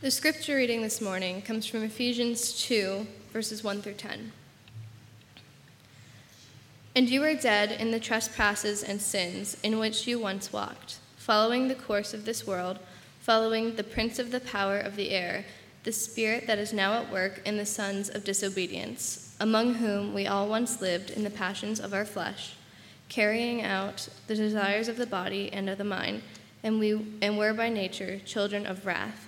The scripture reading this morning comes from Ephesians 2, verses 1 through 10. And you were dead in the trespasses and sins in which you once walked, following the course of this world, following the prince of the power of the air, the spirit that is now at work in the sons of disobedience, among whom we all once lived in the passions of our flesh, carrying out the desires of the body and of the mind, and we and were by nature children of wrath,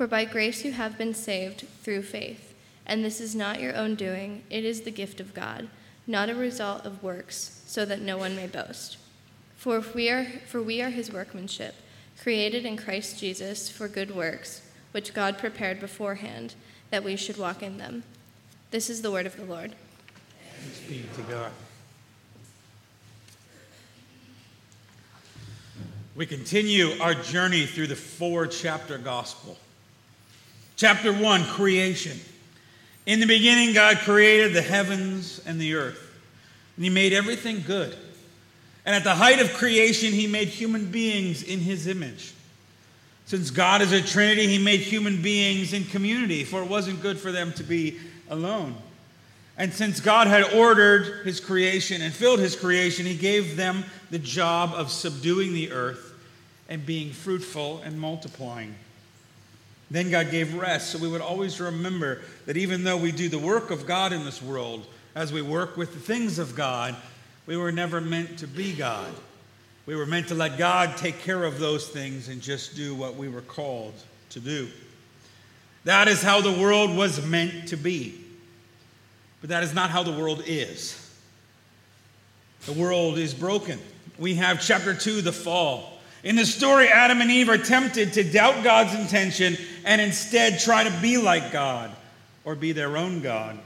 For by grace you have been saved through faith, and this is not your own doing, it is the gift of God, not a result of works, so that no one may boast. For we are for we are his workmanship, created in Christ Jesus for good works, which God prepared beforehand that we should walk in them. This is the word of the Lord. Thanks be to God. We continue our journey through the four chapter gospel. Chapter 1 Creation. In the beginning, God created the heavens and the earth, and He made everything good. And at the height of creation, he made human beings in his image. Since God is a Trinity, he made human beings in community, for it wasn't good for them to be alone. And since God had ordered his creation and filled his creation, he gave them the job of subduing the earth and being fruitful and multiplying. Then God gave rest, so we would always remember that even though we do the work of God in this world, as we work with the things of God, we were never meant to be God. We were meant to let God take care of those things and just do what we were called to do. That is how the world was meant to be. But that is not how the world is. The world is broken. We have chapter 2, the fall. In the story, Adam and Eve are tempted to doubt God's intention and instead try to be like God or be their own God.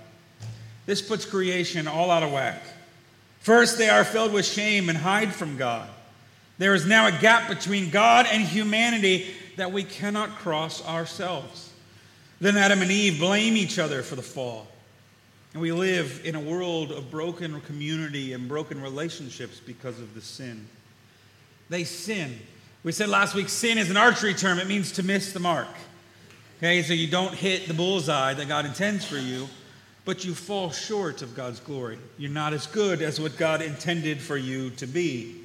This puts creation all out of whack. First, they are filled with shame and hide from God. There is now a gap between God and humanity that we cannot cross ourselves. Then Adam and Eve blame each other for the fall. And we live in a world of broken community and broken relationships because of the sin. They sin. We said last week sin is an archery term, it means to miss the mark. Okay, so you don't hit the bullseye that God intends for you but you fall short of God's glory. You're not as good as what God intended for you to be.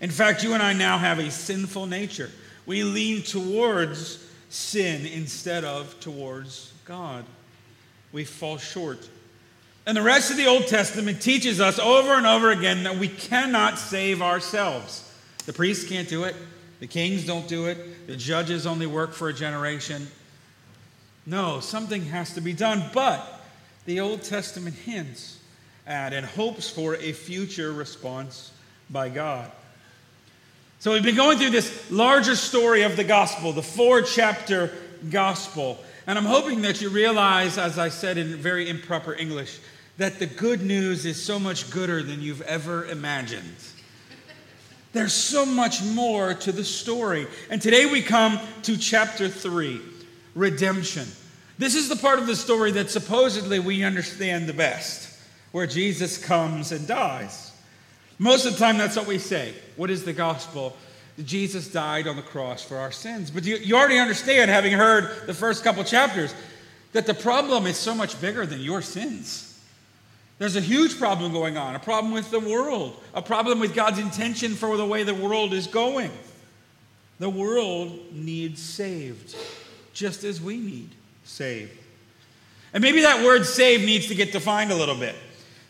In fact, you and I now have a sinful nature. We lean towards sin instead of towards God. We fall short. And the rest of the Old Testament teaches us over and over again that we cannot save ourselves. The priests can't do it, the kings don't do it, the judges only work for a generation. No, something has to be done. But the Old Testament hints at and hopes for a future response by God. So we've been going through this larger story of the gospel, the four chapter gospel. And I'm hoping that you realize, as I said in very improper English, that the good news is so much gooder than you've ever imagined. There's so much more to the story. And today we come to chapter 3 redemption. This is the part of the story that supposedly we understand the best, where Jesus comes and dies. Most of the time, that's what we say. What is the gospel? Jesus died on the cross for our sins. But you, you already understand, having heard the first couple chapters, that the problem is so much bigger than your sins. There's a huge problem going on, a problem with the world, a problem with God's intention for the way the world is going. The world needs saved, just as we need saved. And maybe that word save needs to get defined a little bit.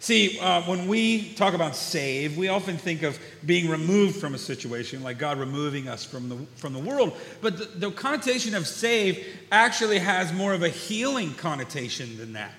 See, uh, when we talk about save, we often think of being removed from a situation, like God removing us from the, from the world. But the, the connotation of save actually has more of a healing connotation than that.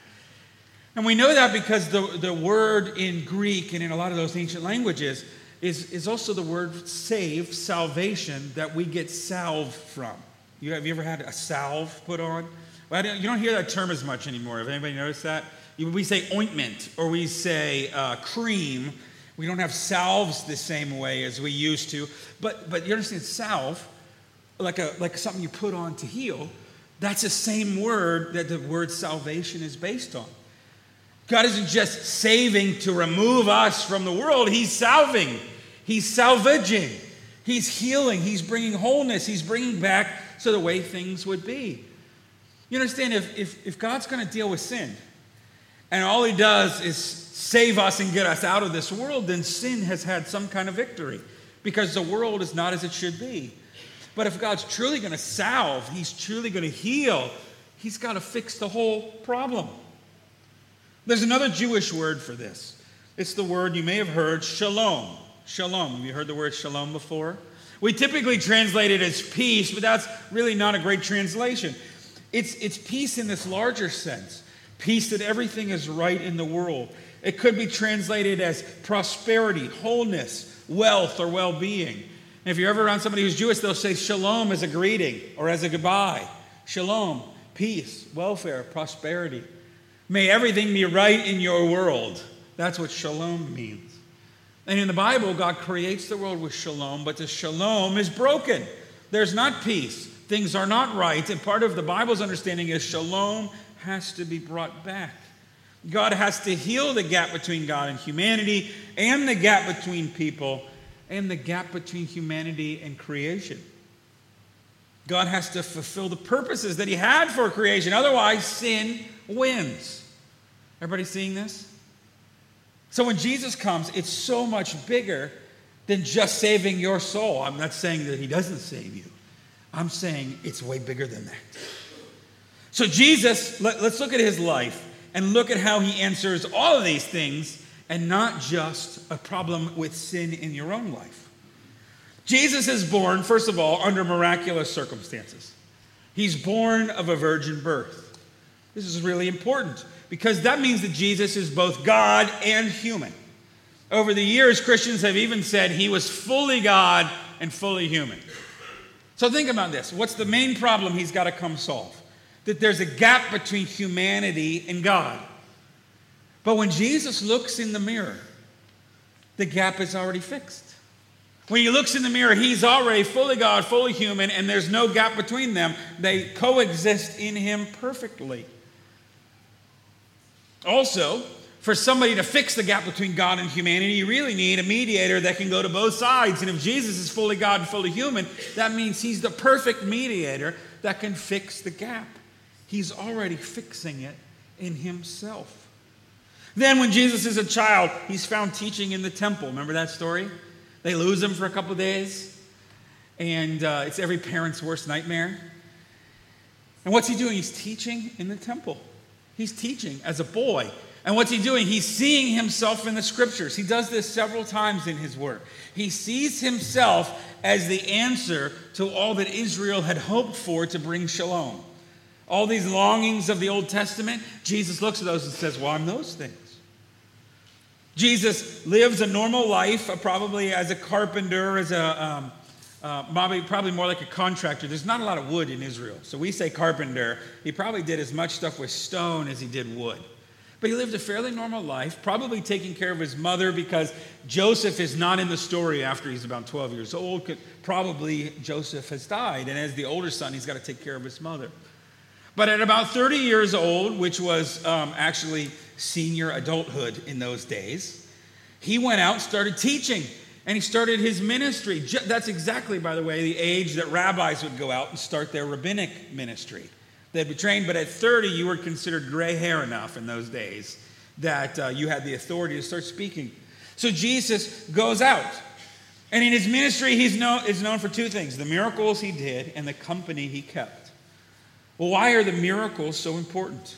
And we know that because the, the word in Greek and in a lot of those ancient languages is, is also the word save, salvation, that we get salve from. You, have you ever had a salve put on? Well, don't, you don't hear that term as much anymore. Have anybody noticed that? We say ointment or we say uh, cream. We don't have salves the same way as we used to. But, but you understand, salve, like, a, like something you put on to heal, that's the same word that the word salvation is based on. God isn't just saving to remove us from the world, He's salving, He's salvaging, He's healing, He's bringing wholeness, He's bringing back to the way things would be. You understand, if, if, if God's going to deal with sin, and all He does is save us and get us out of this world, then sin has had some kind of victory because the world is not as it should be. But if God's truly going to salve, He's truly going to heal, He's got to fix the whole problem. There's another Jewish word for this. It's the word you may have heard, shalom. Shalom. Have you heard the word shalom before? We typically translate it as peace, but that's really not a great translation. It's, it's peace in this larger sense peace that everything is right in the world. It could be translated as prosperity, wholeness, wealth, or well being. if you're ever around somebody who's Jewish, they'll say shalom as a greeting or as a goodbye. Shalom, peace, welfare, prosperity. May everything be right in your world. That's what shalom means. And in the Bible, God creates the world with shalom, but the shalom is broken. There's not peace. Things are not right. And part of the Bible's understanding is shalom has to be brought back. God has to heal the gap between God and humanity, and the gap between people, and the gap between humanity and creation. God has to fulfill the purposes that He had for creation. Otherwise, sin wins. Everybody seeing this? So when Jesus comes, it's so much bigger than just saving your soul. I'm not saying that he doesn't save you. I'm saying it's way bigger than that. So Jesus, let, us look at his life and look at how he answers all of these things and not just a problem with sin in your own life. Jesus is born, first of all, under miraculous circumstances. He's born of a virgin birth. This is really important because that means that Jesus is both God and human. Over the years, Christians have even said he was fully God and fully human. So think about this. What's the main problem he's got to come solve? That there's a gap between humanity and God. But when Jesus looks in the mirror, the gap is already fixed. When he looks in the mirror, he's already fully God, fully human, and there's no gap between them. They coexist in him perfectly. Also, for somebody to fix the gap between God and humanity, you really need a mediator that can go to both sides. And if Jesus is fully God and fully human, that means he's the perfect mediator that can fix the gap. He's already fixing it in himself. Then, when Jesus is a child, he's found teaching in the temple. Remember that story? They lose him for a couple days, and uh, it's every parent's worst nightmare. And what's he doing? He's teaching in the temple. He's teaching as a boy. And what's he doing? He's seeing himself in the scriptures. He does this several times in his work. He sees himself as the answer to all that Israel had hoped for to bring shalom. All these longings of the Old Testament, Jesus looks at those and says, Well, I'm those things. Jesus lives a normal life, uh, probably as a carpenter, as a um, uh, probably, probably more like a contractor. There's not a lot of wood in Israel. So we say carpenter. He probably did as much stuff with stone as he did wood. But he lived a fairly normal life, probably taking care of his mother because Joseph is not in the story after he's about 12 years old. Probably Joseph has died. And as the older son, he's got to take care of his mother. But at about 30 years old, which was um, actually senior adulthood in those days, he went out and started teaching and he started his ministry. That's exactly, by the way, the age that rabbis would go out and start their rabbinic ministry. They'd be trained, but at 30, you were considered gray hair enough in those days that uh, you had the authority to start speaking. So Jesus goes out. And in his ministry, he's known, is known for two things the miracles he did and the company he kept. Well, why are the miracles so important?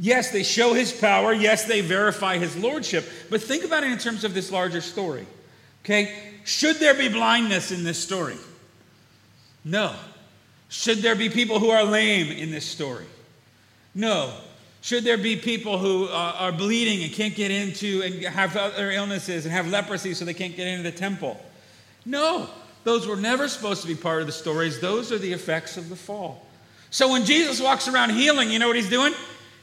Yes, they show his power. Yes, they verify his lordship. But think about it in terms of this larger story. Okay? Should there be blindness in this story? No. Should there be people who are lame in this story? No. Should there be people who uh, are bleeding and can't get into and have other illnesses and have leprosy so they can't get into the temple? No. Those were never supposed to be part of the stories. Those are the effects of the fall. So when Jesus walks around healing, you know what he's doing?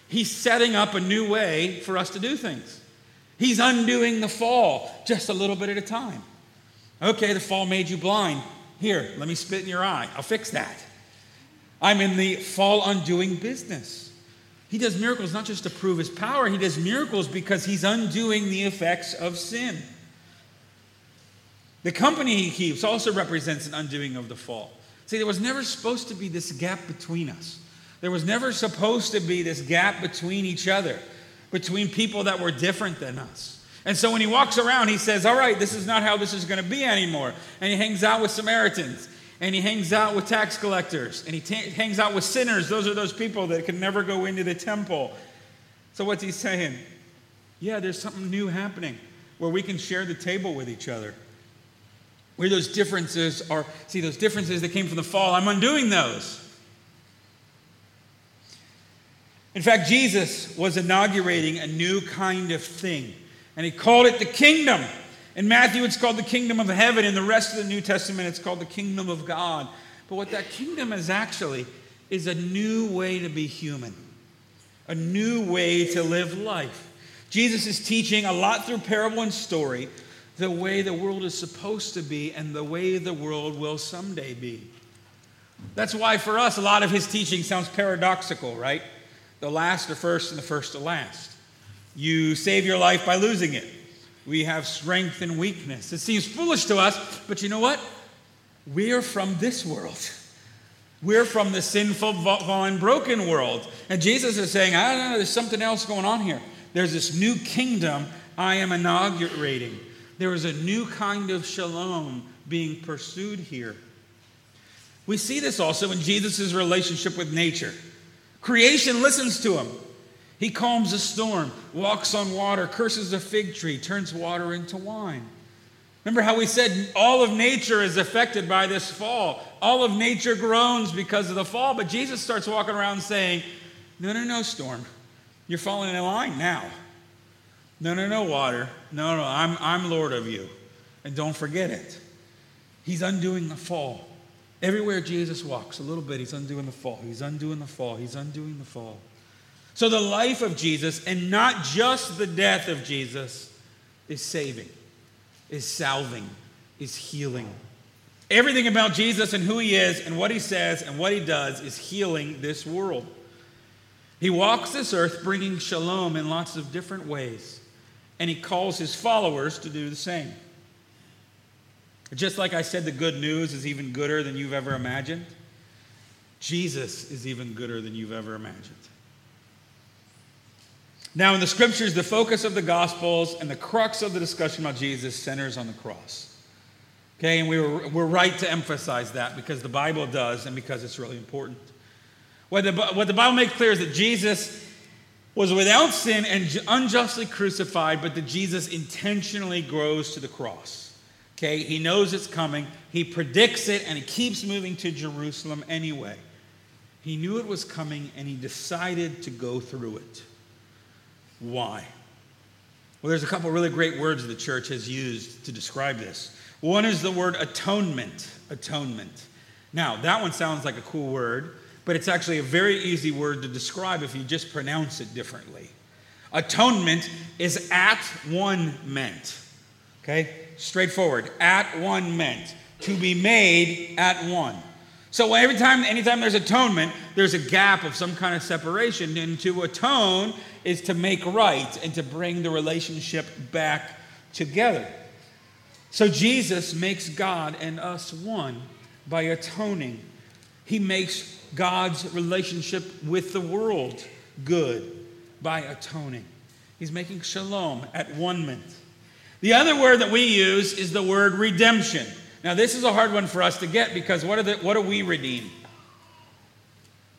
He's setting up a new way for us to do things. He's undoing the fall just a little bit at a time. Okay, the fall made you blind. Here, let me spit in your eye. I'll fix that. I'm in the fall undoing business. He does miracles not just to prove his power, he does miracles because he's undoing the effects of sin. The company he keeps also represents an undoing of the fall. See, there was never supposed to be this gap between us. There was never supposed to be this gap between each other, between people that were different than us. And so when he walks around, he says, All right, this is not how this is going to be anymore. And he hangs out with Samaritans, and he hangs out with tax collectors, and he t- hangs out with sinners. Those are those people that can never go into the temple. So what's he saying? Yeah, there's something new happening where we can share the table with each other. Where those differences are, see, those differences that came from the fall, I'm undoing those. In fact, Jesus was inaugurating a new kind of thing, and he called it the kingdom. In Matthew, it's called the kingdom of heaven. In the rest of the New Testament, it's called the kingdom of God. But what that kingdom is actually is a new way to be human, a new way to live life. Jesus is teaching a lot through parable and story the way the world is supposed to be and the way the world will someday be. That's why for us, a lot of his teaching sounds paradoxical, right? The last are first and the first are last. You save your life by losing it. We have strength and weakness. It seems foolish to us, but you know what? We're from this world. We're from the sinful, fallen, broken world. And Jesus is saying, I don't know, there's something else going on here. There's this new kingdom I am inaugurating. There is a new kind of shalom being pursued here. We see this also in Jesus' relationship with nature. Creation listens to him. He calms a storm, walks on water, curses a fig tree, turns water into wine. Remember how we said all of nature is affected by this fall. All of nature groans because of the fall, but Jesus starts walking around saying, No, no, no, storm. You're falling in line now. No, no, no, water. No, no, I'm, I'm Lord of you. And don't forget it. He's undoing the fall. Everywhere Jesus walks, a little bit, he's undoing the fall. He's undoing the fall. He's undoing the fall. So the life of Jesus, and not just the death of Jesus, is saving, is salving, is healing. Everything about Jesus and who he is and what he says and what he does is healing this world. He walks this earth bringing shalom in lots of different ways, and he calls his followers to do the same. Just like I said, the good news is even gooder than you've ever imagined. Jesus is even gooder than you've ever imagined. Now, in the scriptures, the focus of the Gospels and the crux of the discussion about Jesus centers on the cross. Okay, and we were, we're right to emphasize that because the Bible does and because it's really important. What the, what the Bible makes clear is that Jesus was without sin and unjustly crucified, but that Jesus intentionally grows to the cross. Okay, he knows it's coming. He predicts it and he keeps moving to Jerusalem anyway. He knew it was coming and he decided to go through it. Why? Well, there's a couple really great words the church has used to describe this. One is the word atonement. Atonement. Now, that one sounds like a cool word, but it's actually a very easy word to describe if you just pronounce it differently. Atonement is at one meant. Okay? Straightforward. At one meant to be made at one. So every time, anytime there's atonement, there's a gap of some kind of separation. And to atone is to make right and to bring the relationship back together. So Jesus makes God and us one by atoning. He makes God's relationship with the world good by atoning. He's making shalom at one meant. The other word that we use is the word redemption. Now, this is a hard one for us to get because what, are the, what do we redeem?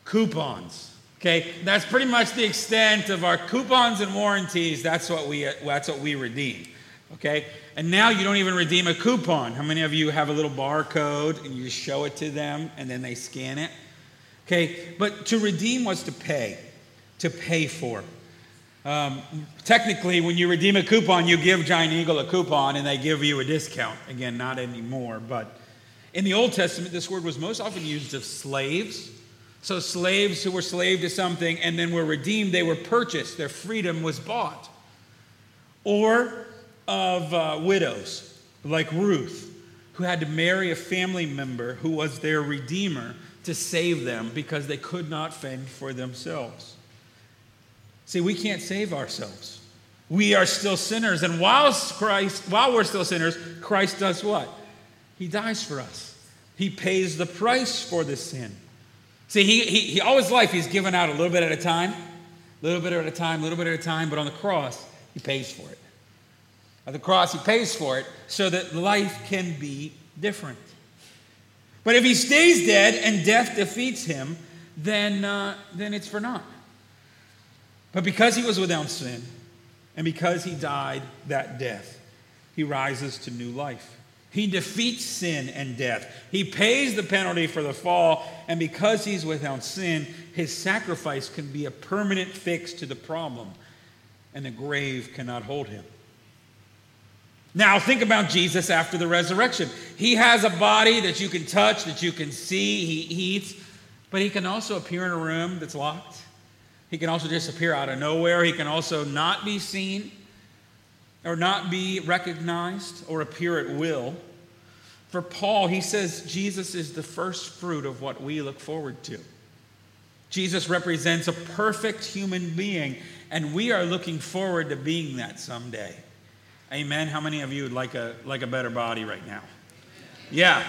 Coupons. Okay, that's pretty much the extent of our coupons and warranties. That's what we, uh, that's what we redeem. Okay, and now you don't even redeem a coupon. How many of you have a little barcode and you show it to them and then they scan it? Okay, but to redeem was to pay, to pay for. Um, technically, when you redeem a coupon, you give Giant Eagle a coupon and they give you a discount. Again, not anymore, but in the Old Testament, this word was most often used of slaves So, slaves who were slave to something and then were redeemed, they were purchased. Their freedom was bought. Or of uh, widows, like Ruth, who had to marry a family member who was their redeemer to save them because they could not fend for themselves. See, we can't save ourselves. We are still sinners. And while Christ, while we're still sinners, Christ does what? He dies for us. He pays the price for the sin. See, he, he, he all his life he's given out a little bit at a time, a little bit at a time, a little bit at a time, but on the cross, he pays for it. At the cross, he pays for it so that life can be different. But if he stays dead and death defeats him, then, uh, then it's for naught. But because he was without sin, and because he died that death, he rises to new life. He defeats sin and death. He pays the penalty for the fall, and because he's without sin, his sacrifice can be a permanent fix to the problem, and the grave cannot hold him. Now, think about Jesus after the resurrection. He has a body that you can touch, that you can see, he eats, but he can also appear in a room that's locked. He can also just appear out of nowhere. He can also not be seen or not be recognized or appear at will. For Paul, he says Jesus is the first fruit of what we look forward to. Jesus represents a perfect human being, and we are looking forward to being that someday. Amen. How many of you would like a, like a better body right now? Yeah.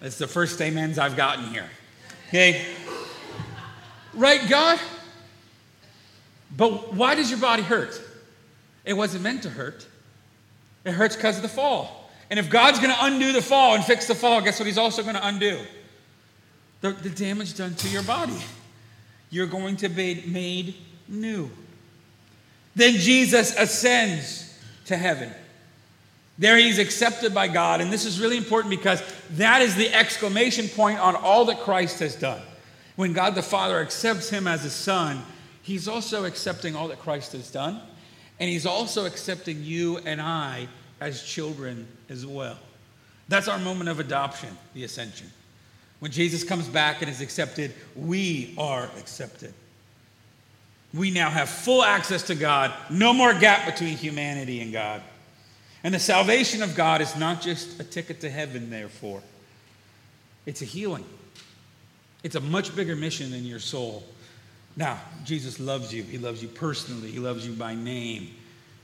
That's the first amens I've gotten here. Okay. Right, God? But why does your body hurt? It wasn't meant to hurt. It hurts because of the fall. And if God's going to undo the fall and fix the fall, guess what He's also going to undo? The, the damage done to your body. You're going to be made new. Then Jesus ascends to heaven. There he's accepted by God. And this is really important because that is the exclamation point on all that Christ has done. When God the Father accepts him as a son, he's also accepting all that Christ has done. And he's also accepting you and I as children as well. That's our moment of adoption, the ascension. When Jesus comes back and is accepted, we are accepted. We now have full access to God, no more gap between humanity and God. And the salvation of God is not just a ticket to heaven, therefore, it's a healing. It's a much bigger mission than your soul. Now, Jesus loves you. He loves you personally, He loves you by name.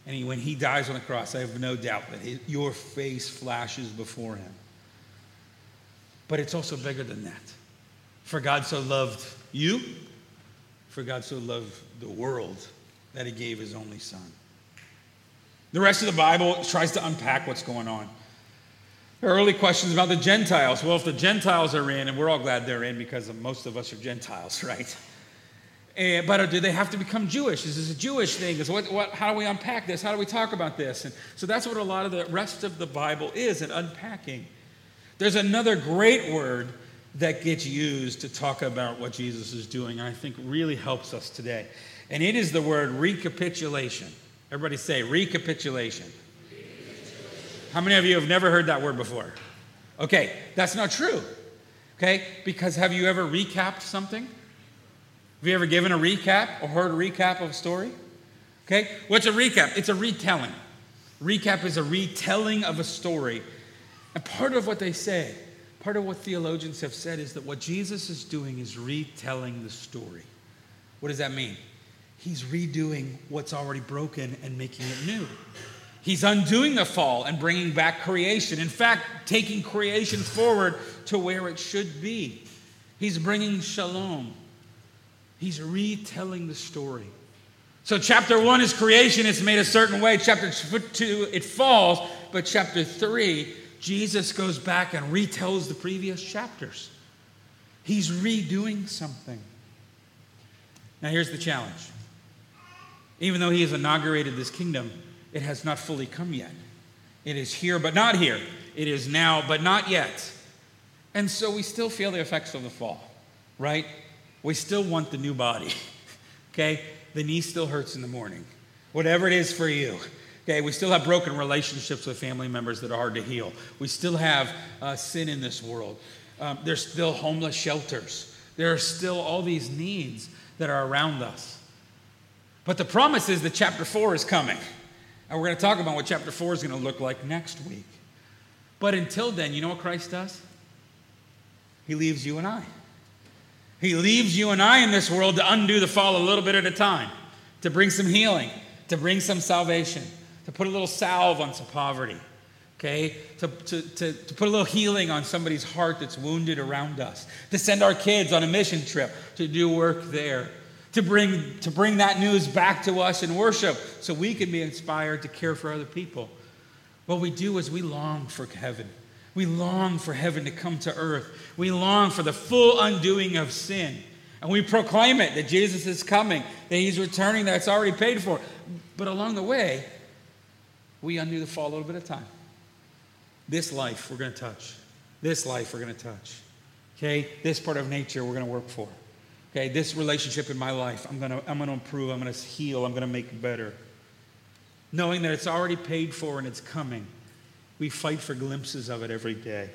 And he, when He dies on the cross, I have no doubt that his, your face flashes before Him. But it's also bigger than that. For God so loved you, for God so loved the world that He gave His only Son. The rest of the Bible tries to unpack what's going on. There are early questions about the Gentiles. Well, if the Gentiles are in, and we're all glad they're in because most of us are Gentiles, right? And, but do they have to become Jewish? Is this a Jewish thing? Is what, what, how do we unpack this? How do we talk about this? And so that's what a lot of the rest of the Bible is an unpacking. There's another great word that gets used to talk about what Jesus is doing, and I think really helps us today. And it is the word recapitulation. Everybody say recapitulation. recapitulation. How many of you have never heard that word before? Okay, that's not true. Okay, because have you ever recapped something? Have you ever given a recap or heard a recap of a story? Okay, what's a recap? It's a retelling. Recap is a retelling of a story. And part of what they say, part of what theologians have said is that what Jesus is doing is retelling the story. What does that mean? He's redoing what's already broken and making it new. He's undoing the fall and bringing back creation. In fact, taking creation forward to where it should be. He's bringing shalom. He's retelling the story. So, chapter one is creation, it's made a certain way. Chapter two, it falls. But chapter three, Jesus goes back and retells the previous chapters. He's redoing something. Now, here's the challenge. Even though he has inaugurated this kingdom, it has not fully come yet. It is here, but not here. It is now, but not yet. And so we still feel the effects of the fall, right? We still want the new body. okay? The knee still hurts in the morning. Whatever it is for you. Okay, we still have broken relationships with family members that are hard to heal. We still have uh, sin in this world. Um, there's still homeless shelters. There are still all these needs that are around us. But the promise is that chapter 4 is coming. And we're going to talk about what chapter 4 is going to look like next week. But until then, you know what Christ does? He leaves you and I. He leaves you and I in this world to undo the fall a little bit at a time, to bring some healing, to bring some salvation, to put a little salve on some poverty, okay? To, to, to, to put a little healing on somebody's heart that's wounded around us, to send our kids on a mission trip to do work there, to bring, to bring that news back to us in worship so we can be inspired to care for other people. What we do is we long for heaven. We long for heaven to come to earth. We long for the full undoing of sin. And we proclaim it that Jesus is coming, that he's returning, that it's already paid for. But along the way, we undo the fall a little bit of time. This life we're going to touch. This life we're going to touch. Okay? This part of nature we're going to work for. Okay? This relationship in my life, I'm going to, I'm going to improve, I'm going to heal, I'm going to make better. Knowing that it's already paid for and it's coming, we fight for glimpses of it every day.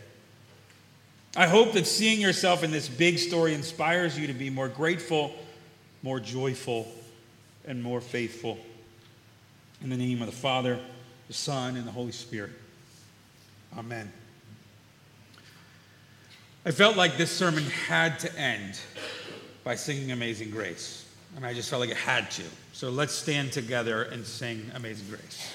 I hope that seeing yourself in this big story inspires you to be more grateful, more joyful, and more faithful. In the name of the Father, the Son, and the Holy Spirit. Amen. I felt like this sermon had to end by singing Amazing Grace. I mean, I just felt like it had to. So let's stand together and sing Amazing Grace.